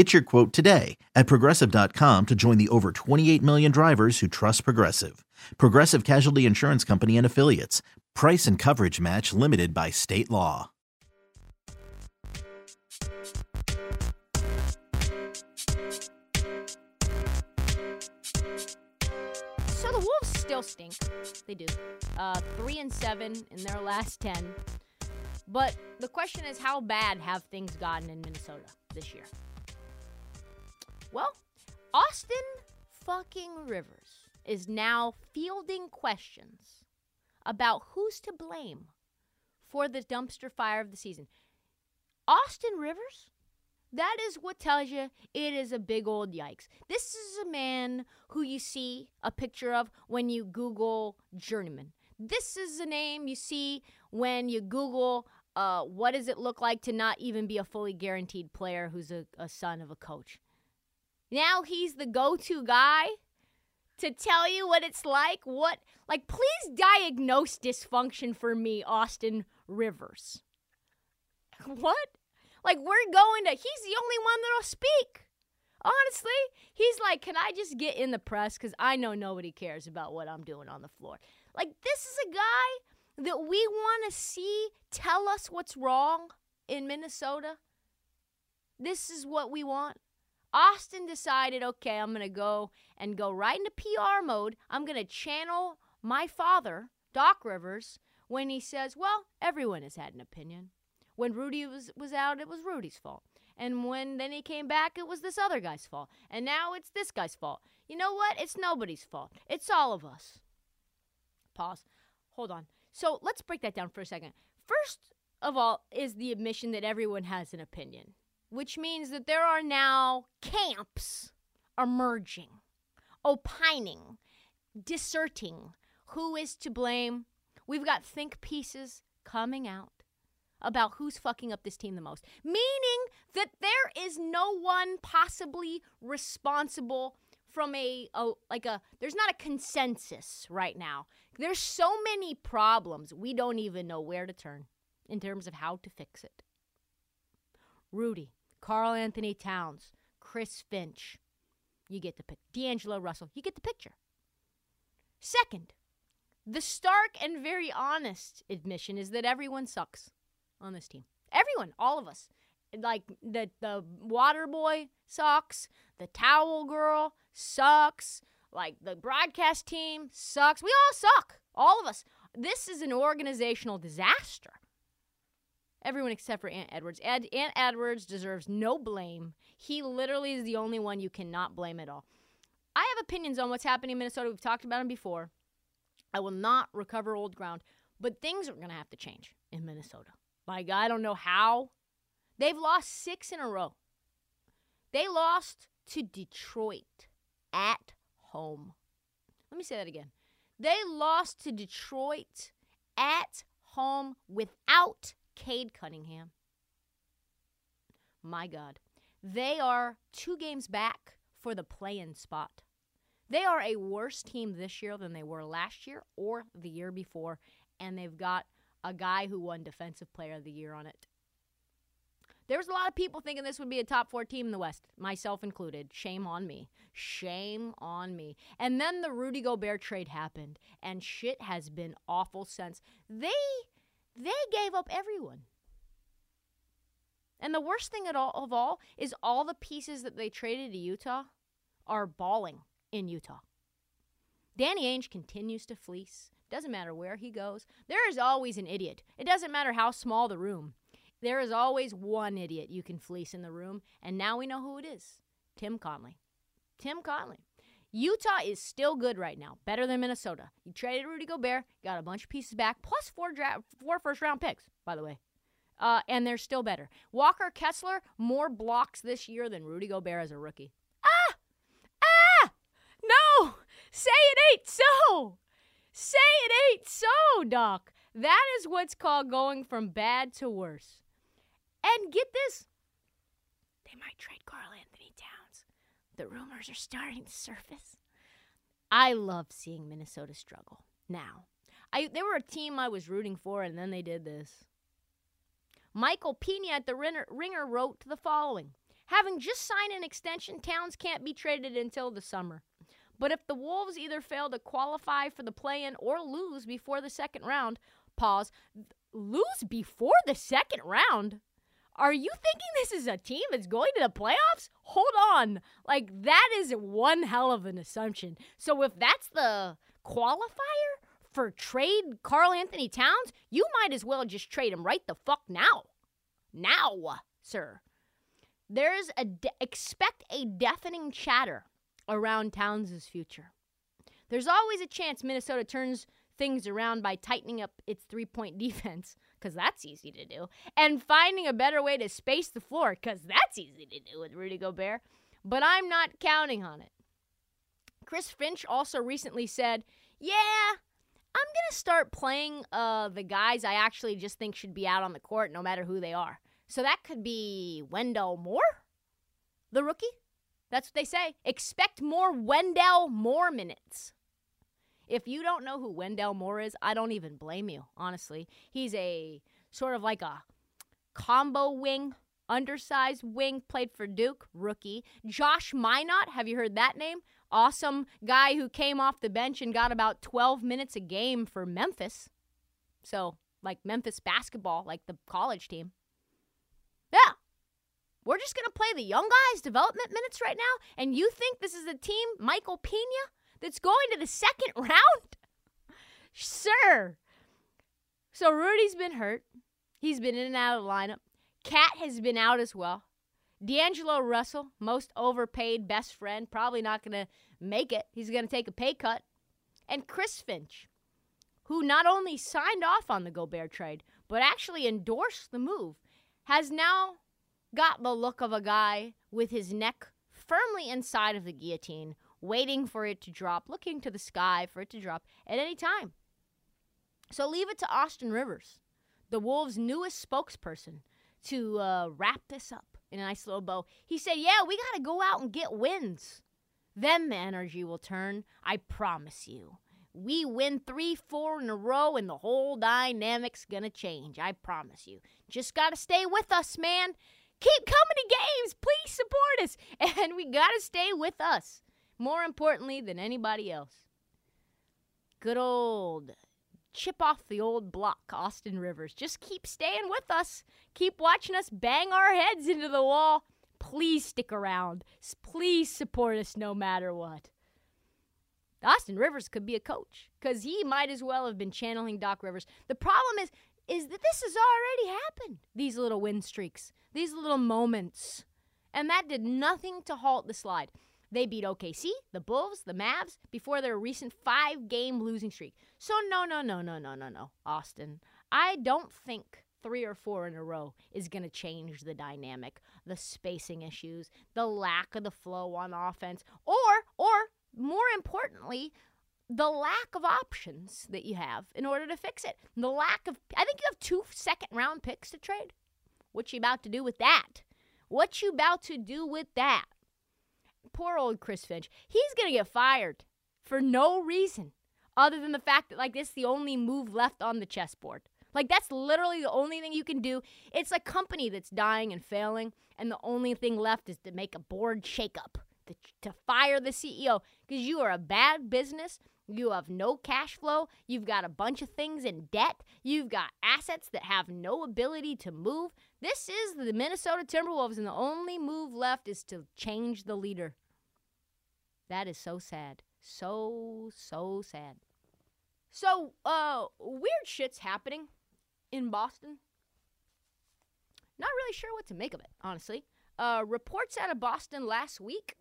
Get your quote today at progressive.com to join the over 28 million drivers who trust Progressive. Progressive Casualty Insurance Company and Affiliates. Price and coverage match limited by state law. So the Wolves still stink. They do. Uh, three and seven in their last ten. But the question is, how bad have things gotten in Minnesota this year? Well, Austin fucking Rivers is now fielding questions about who's to blame for the dumpster fire of the season. Austin Rivers? That is what tells you it is a big old yikes. This is a man who you see a picture of when you Google journeyman. This is a name you see when you Google uh, what does it look like to not even be a fully guaranteed player who's a, a son of a coach. Now he's the go to guy to tell you what it's like. What, like, please diagnose dysfunction for me, Austin Rivers. What? Like, we're going to, he's the only one that'll speak. Honestly, he's like, can I just get in the press? Because I know nobody cares about what I'm doing on the floor. Like, this is a guy that we want to see tell us what's wrong in Minnesota. This is what we want. Austin decided, okay, I'm going to go and go right into PR mode. I'm going to channel my father, Doc Rivers, when he says, well, everyone has had an opinion. When Rudy was, was out, it was Rudy's fault. And when then he came back, it was this other guy's fault. And now it's this guy's fault. You know what? It's nobody's fault. It's all of us. Pause. Hold on. So let's break that down for a second. First of all, is the admission that everyone has an opinion which means that there are now camps emerging, opining, disserting who is to blame. We've got think pieces coming out about who's fucking up this team the most, meaning that there is no one possibly responsible from a, a like a there's not a consensus right now. There's so many problems we don't even know where to turn in terms of how to fix it. Rudy, Karl-Anthony Towns, Chris Finch. You get the pic. D'Angelo Russell. You get the picture. Second, the stark and very honest admission is that everyone sucks on this team. Everyone, all of us. Like the the water boy sucks, the towel girl sucks, like the broadcast team sucks. We all suck. All of us. This is an organizational disaster. Everyone except for Ant Edwards. Ed, Ant Edwards deserves no blame. He literally is the only one you cannot blame at all. I have opinions on what's happening in Minnesota. We've talked about them before. I will not recover old ground, but things are going to have to change in Minnesota. My God, I don't know how. They've lost six in a row. They lost to Detroit at home. Let me say that again. They lost to Detroit at home without Cade Cunningham. My God. They are two games back for the play in spot. They are a worse team this year than they were last year or the year before, and they've got a guy who won Defensive Player of the Year on it. There was a lot of people thinking this would be a top four team in the West, myself included. Shame on me. Shame on me. And then the Rudy Gobert trade happened, and shit has been awful since. They they gave up everyone. And the worst thing all, of all is all the pieces that they traded to Utah are balling in Utah. Danny Ainge continues to fleece. Doesn't matter where he goes. There is always an idiot. It doesn't matter how small the room. There is always one idiot you can fleece in the room, and now we know who it is Tim Conley. Tim Connelly. Utah is still good right now, better than Minnesota. You traded Rudy Gobert, got a bunch of pieces back, plus four, dra- four first round picks, by the way. Uh, and they're still better. Walker Kessler, more blocks this year than Rudy Gobert as a rookie. Ah! Ah! No! Say it ain't so! Say it ain't so, Doc. That is what's called going from bad to worse. And get this they might trade Towns. The rumors are starting to surface. I love seeing Minnesota struggle. Now, I they were a team I was rooting for, and then they did this. Michael Pina at the Ringer wrote the following Having just signed an extension, Towns can't be traded until the summer. But if the Wolves either fail to qualify for the play in or lose before the second round, pause, lose before the second round? Are you thinking this is a team that's going to the playoffs? Hold on. Like, that is one hell of an assumption. So, if that's the qualifier for trade Karl Anthony Towns, you might as well just trade him right the fuck now. Now, sir. There's a de- expect a deafening chatter around Towns' future. There's always a chance Minnesota turns things around by tightening up its three point defense, because that's easy to do, and finding a better way to space the floor, because that's easy to do with Rudy Gobert. But I'm not counting on it. Chris Finch also recently said, Yeah, I'm going to start playing uh, the guys I actually just think should be out on the court, no matter who they are. So that could be Wendell Moore, the rookie. That's what they say. Expect more Wendell Moore minutes. If you don't know who Wendell Moore is, I don't even blame you, honestly. He's a sort of like a combo wing, undersized wing, played for Duke, rookie. Josh Minott, have you heard that name? Awesome guy who came off the bench and got about 12 minutes a game for Memphis. So, like Memphis basketball, like the college team. Yeah, we're just going to play the young guys' development minutes right now, and you think this is a team, Michael Pina, that's going to the second round? Sir. So Rudy's been hurt. He's been in and out of the lineup. KAT has been out as well. D'Angelo Russell, most overpaid best friend, probably not going to make it. He's going to take a pay cut. And Chris Finch, who not only signed off on the Gobert trade, but actually endorsed the move, has now got the look of a guy with his neck firmly inside of the guillotine, waiting for it to drop, looking to the sky for it to drop at any time. So leave it to Austin Rivers, the Wolves' newest spokesperson, to uh, wrap this up in a nice little bow. He said, Yeah, we got to go out and get wins. Then the energy will turn, I promise you. We win three, four in a row, and the whole dynamic's gonna change. I promise you. Just gotta stay with us, man. Keep coming to games. Please support us. And we got to stay with us, more importantly than anybody else. Good old chip off the old block, Austin Rivers. Just keep staying with us. Keep watching us bang our heads into the wall. Please stick around. Please support us no matter what. Austin Rivers could be a coach because he might as well have been channeling Doc Rivers. The problem is, is that this has already happened. These little win streaks these little moments. And that did nothing to halt the slide. They beat OKC, the Bulls, the Mavs before their recent five game losing streak. So, no, no, no, no, no, no, no, Austin. I don't think three or four in a row is going to change the dynamic, the spacing issues, the lack of the flow on offense, or, or more importantly, the lack of options that you have in order to fix it. The lack of, I think you have two second round picks to trade. What you about to do with that? What you about to do with that? Poor old Chris Finch. He's gonna get fired for no reason other than the fact that like this is the only move left on the chessboard. Like that's literally the only thing you can do. It's a company that's dying and failing, and the only thing left is to make a board shakeup to, to fire the CEO because you are a bad business you have no cash flow. You've got a bunch of things in debt. You've got assets that have no ability to move. This is the Minnesota Timberwolves, and the only move left is to change the leader. That is so sad. So, so sad. So, uh, weird shit's happening in Boston. Not really sure what to make of it, honestly. Uh, reports out of Boston last week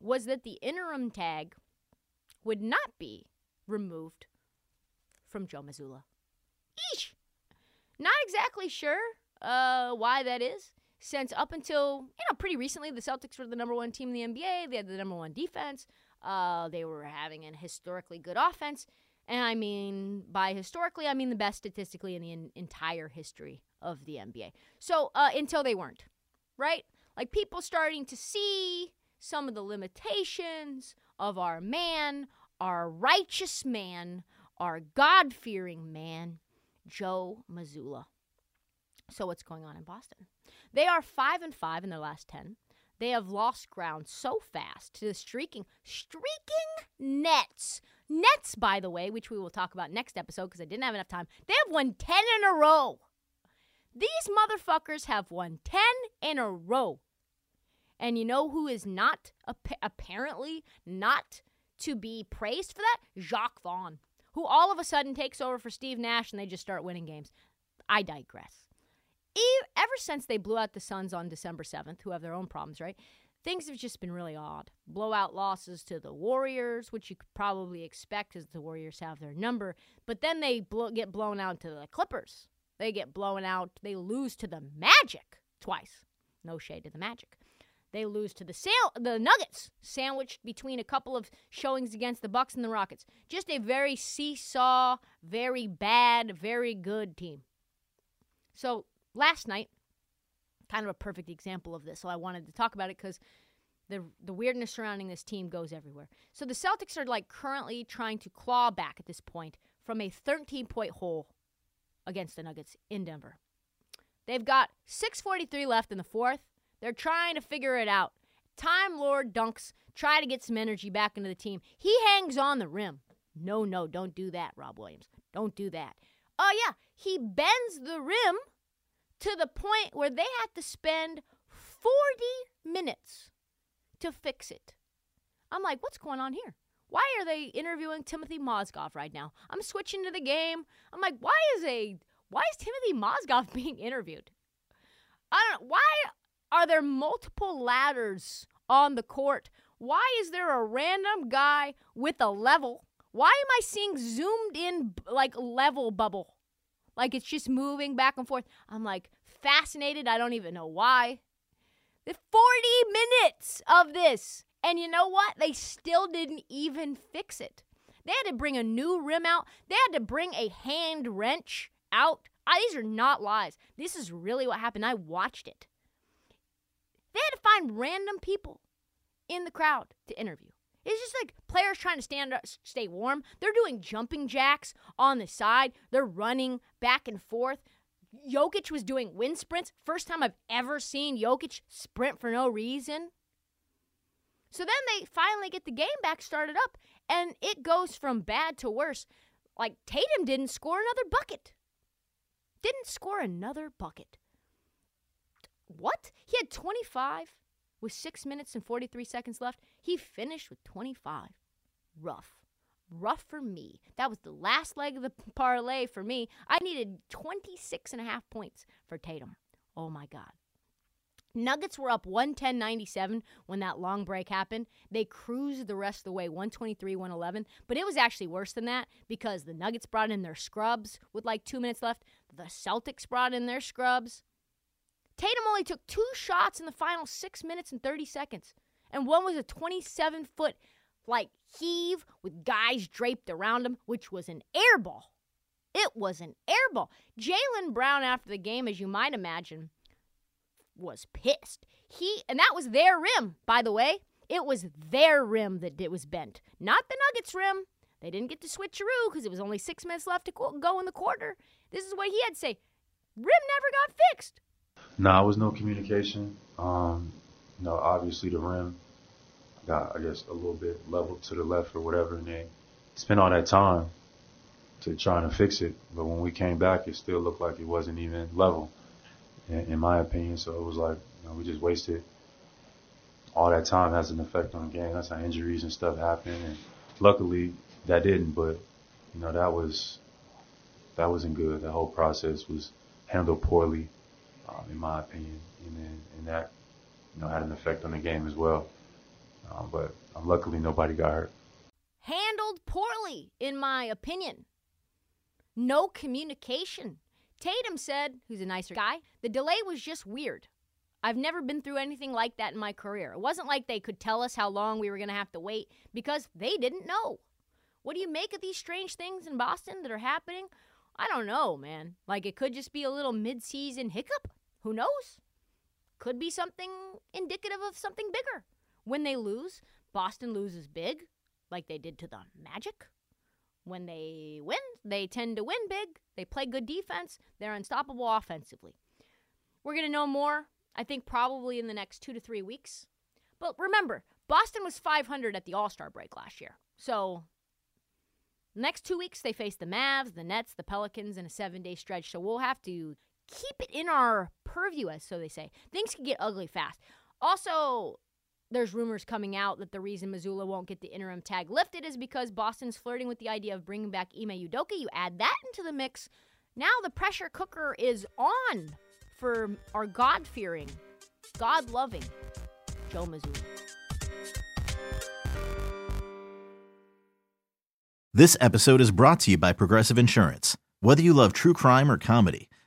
was that the interim tag would not be removed from Joe Mazzulla. Eesh! Not exactly sure uh, why that is, since up until, you know, pretty recently, the Celtics were the number one team in the NBA. They had the number one defense. Uh, they were having an historically good offense. And I mean, by historically, I mean the best statistically in the in- entire history of the NBA. So uh, until they weren't, right? Like people starting to see some of the limitations of our man, our righteous man, our God fearing man, Joe Mazzulla. So what's going on in Boston? They are five and five in their last ten. They have lost ground so fast to the streaking, streaking Nets. Nets, by the way, which we will talk about next episode because I didn't have enough time. They have won ten in a row. These motherfuckers have won ten in a row. And you know who is not apparently not to be praised for that? Jacque Vaughn, who all of a sudden takes over for Steve Nash and they just start winning games. I digress. Ever since they blew out the Suns on December 7th, who have their own problems, right? Things have just been really odd. Blowout losses to the Warriors, which you could probably expect because the Warriors have their number. But then they get blown out to the Clippers. They get blown out. They lose to the Magic twice. No shade to the Magic. They lose to the Sal- the Nuggets, sandwiched between a couple of showings against the Bucks and the Rockets. Just a very seesaw, very bad, very good team. So last night, kind of a perfect example of this. So I wanted to talk about it because the the weirdness surrounding this team goes everywhere. So the Celtics are like currently trying to claw back at this point from a 13 point hole against the Nuggets in Denver. They've got 6:43 left in the fourth. They're trying to figure it out. Time Lord dunks, try to get some energy back into the team. He hangs on the rim. No, no, don't do that, Rob Williams. Don't do that. Oh, yeah, he bends the rim to the point where they had to spend 40 minutes to fix it. I'm like, what's going on here? Why are they interviewing Timothy Mozgov right now? I'm switching to the game. I'm like, why is a why is Timothy Mozgov being interviewed? I don't know. Why are there multiple ladders on the court? Why is there a random guy with a level? Why am I seeing zoomed in like level bubble? Like it's just moving back and forth. I'm like fascinated. I don't even know why. The 40 minutes of this. And you know what? They still didn't even fix it. They had to bring a new rim out. They had to bring a hand wrench out. Ah, these are not lies. This is really what happened. I watched it. They had to find random people in the crowd to interview. It's just like players trying to stand up, stay warm. They're doing jumping jacks on the side. They're running back and forth. Jokic was doing wind sprints. First time I've ever seen Jokic sprint for no reason. So then they finally get the game back started up, and it goes from bad to worse. Like Tatum didn't score another bucket. Didn't score another bucket. What? He had 25 with 6 minutes and 43 seconds left. He finished with 25. Rough. Rough for me. That was the last leg of the parlay for me. I needed 26 and a half points for Tatum. Oh my God. Nuggets were up 110 97 when that long break happened. They cruised the rest of the way 123 111, but it was actually worse than that because the Nuggets brought in their scrubs with like two minutes left. The Celtics brought in their scrubs. Tatum only took two shots in the final six minutes and 30 seconds, and one was a 27 foot like heave with guys draped around him, which was an air ball. It was an air ball. Jaylen Brown, after the game, as you might imagine, was pissed. He and that was their rim, by the way. It was their rim that it was bent, not the Nuggets' rim. They didn't get to switcheroo because it was only six minutes left to go in the quarter. This is what he had to say. Rim never got fixed. No, nah, was no communication. Um, you know, obviously the rim got, I guess, a little bit level to the left or whatever, and they spent all that time to trying to fix it. But when we came back, it still looked like it wasn't even level, in, in my opinion. So it was like, you know, we just wasted all that time has an effect on the game. That's how injuries and stuff happen. And luckily that didn't, but you know, that was that wasn't good. The whole process was handled poorly, um, in my opinion, and then and that you know had an effect on the game as well. Um, but um, luckily, nobody got hurt. Handled poorly, in my opinion. No communication. Tatum said, who's a nicer guy, the delay was just weird. I've never been through anything like that in my career. It wasn't like they could tell us how long we were going to have to wait because they didn't know. What do you make of these strange things in Boston that are happening? I don't know, man. Like it could just be a little mid-season hiccup. Who knows? Could be something indicative of something bigger. When they lose, Boston loses big, like they did to the Magic. When they win, they tend to win big. They play good defense. They're unstoppable offensively. We're going to know more, I think, probably in the next two to three weeks. But remember, Boston was 500 at the All Star break last year. So, next two weeks, they face the Mavs, the Nets, the Pelicans in a seven day stretch. So, we'll have to keep it in our purview, as so they say. Things can get ugly fast. Also, there's rumors coming out that the reason Mazzulla won't get the interim tag lifted is because Boston's flirting with the idea of bringing back Ime Udoka. You add that into the mix, now the pressure cooker is on for our God fearing, God loving Joe Mazzulla. This episode is brought to you by Progressive Insurance. Whether you love true crime or comedy,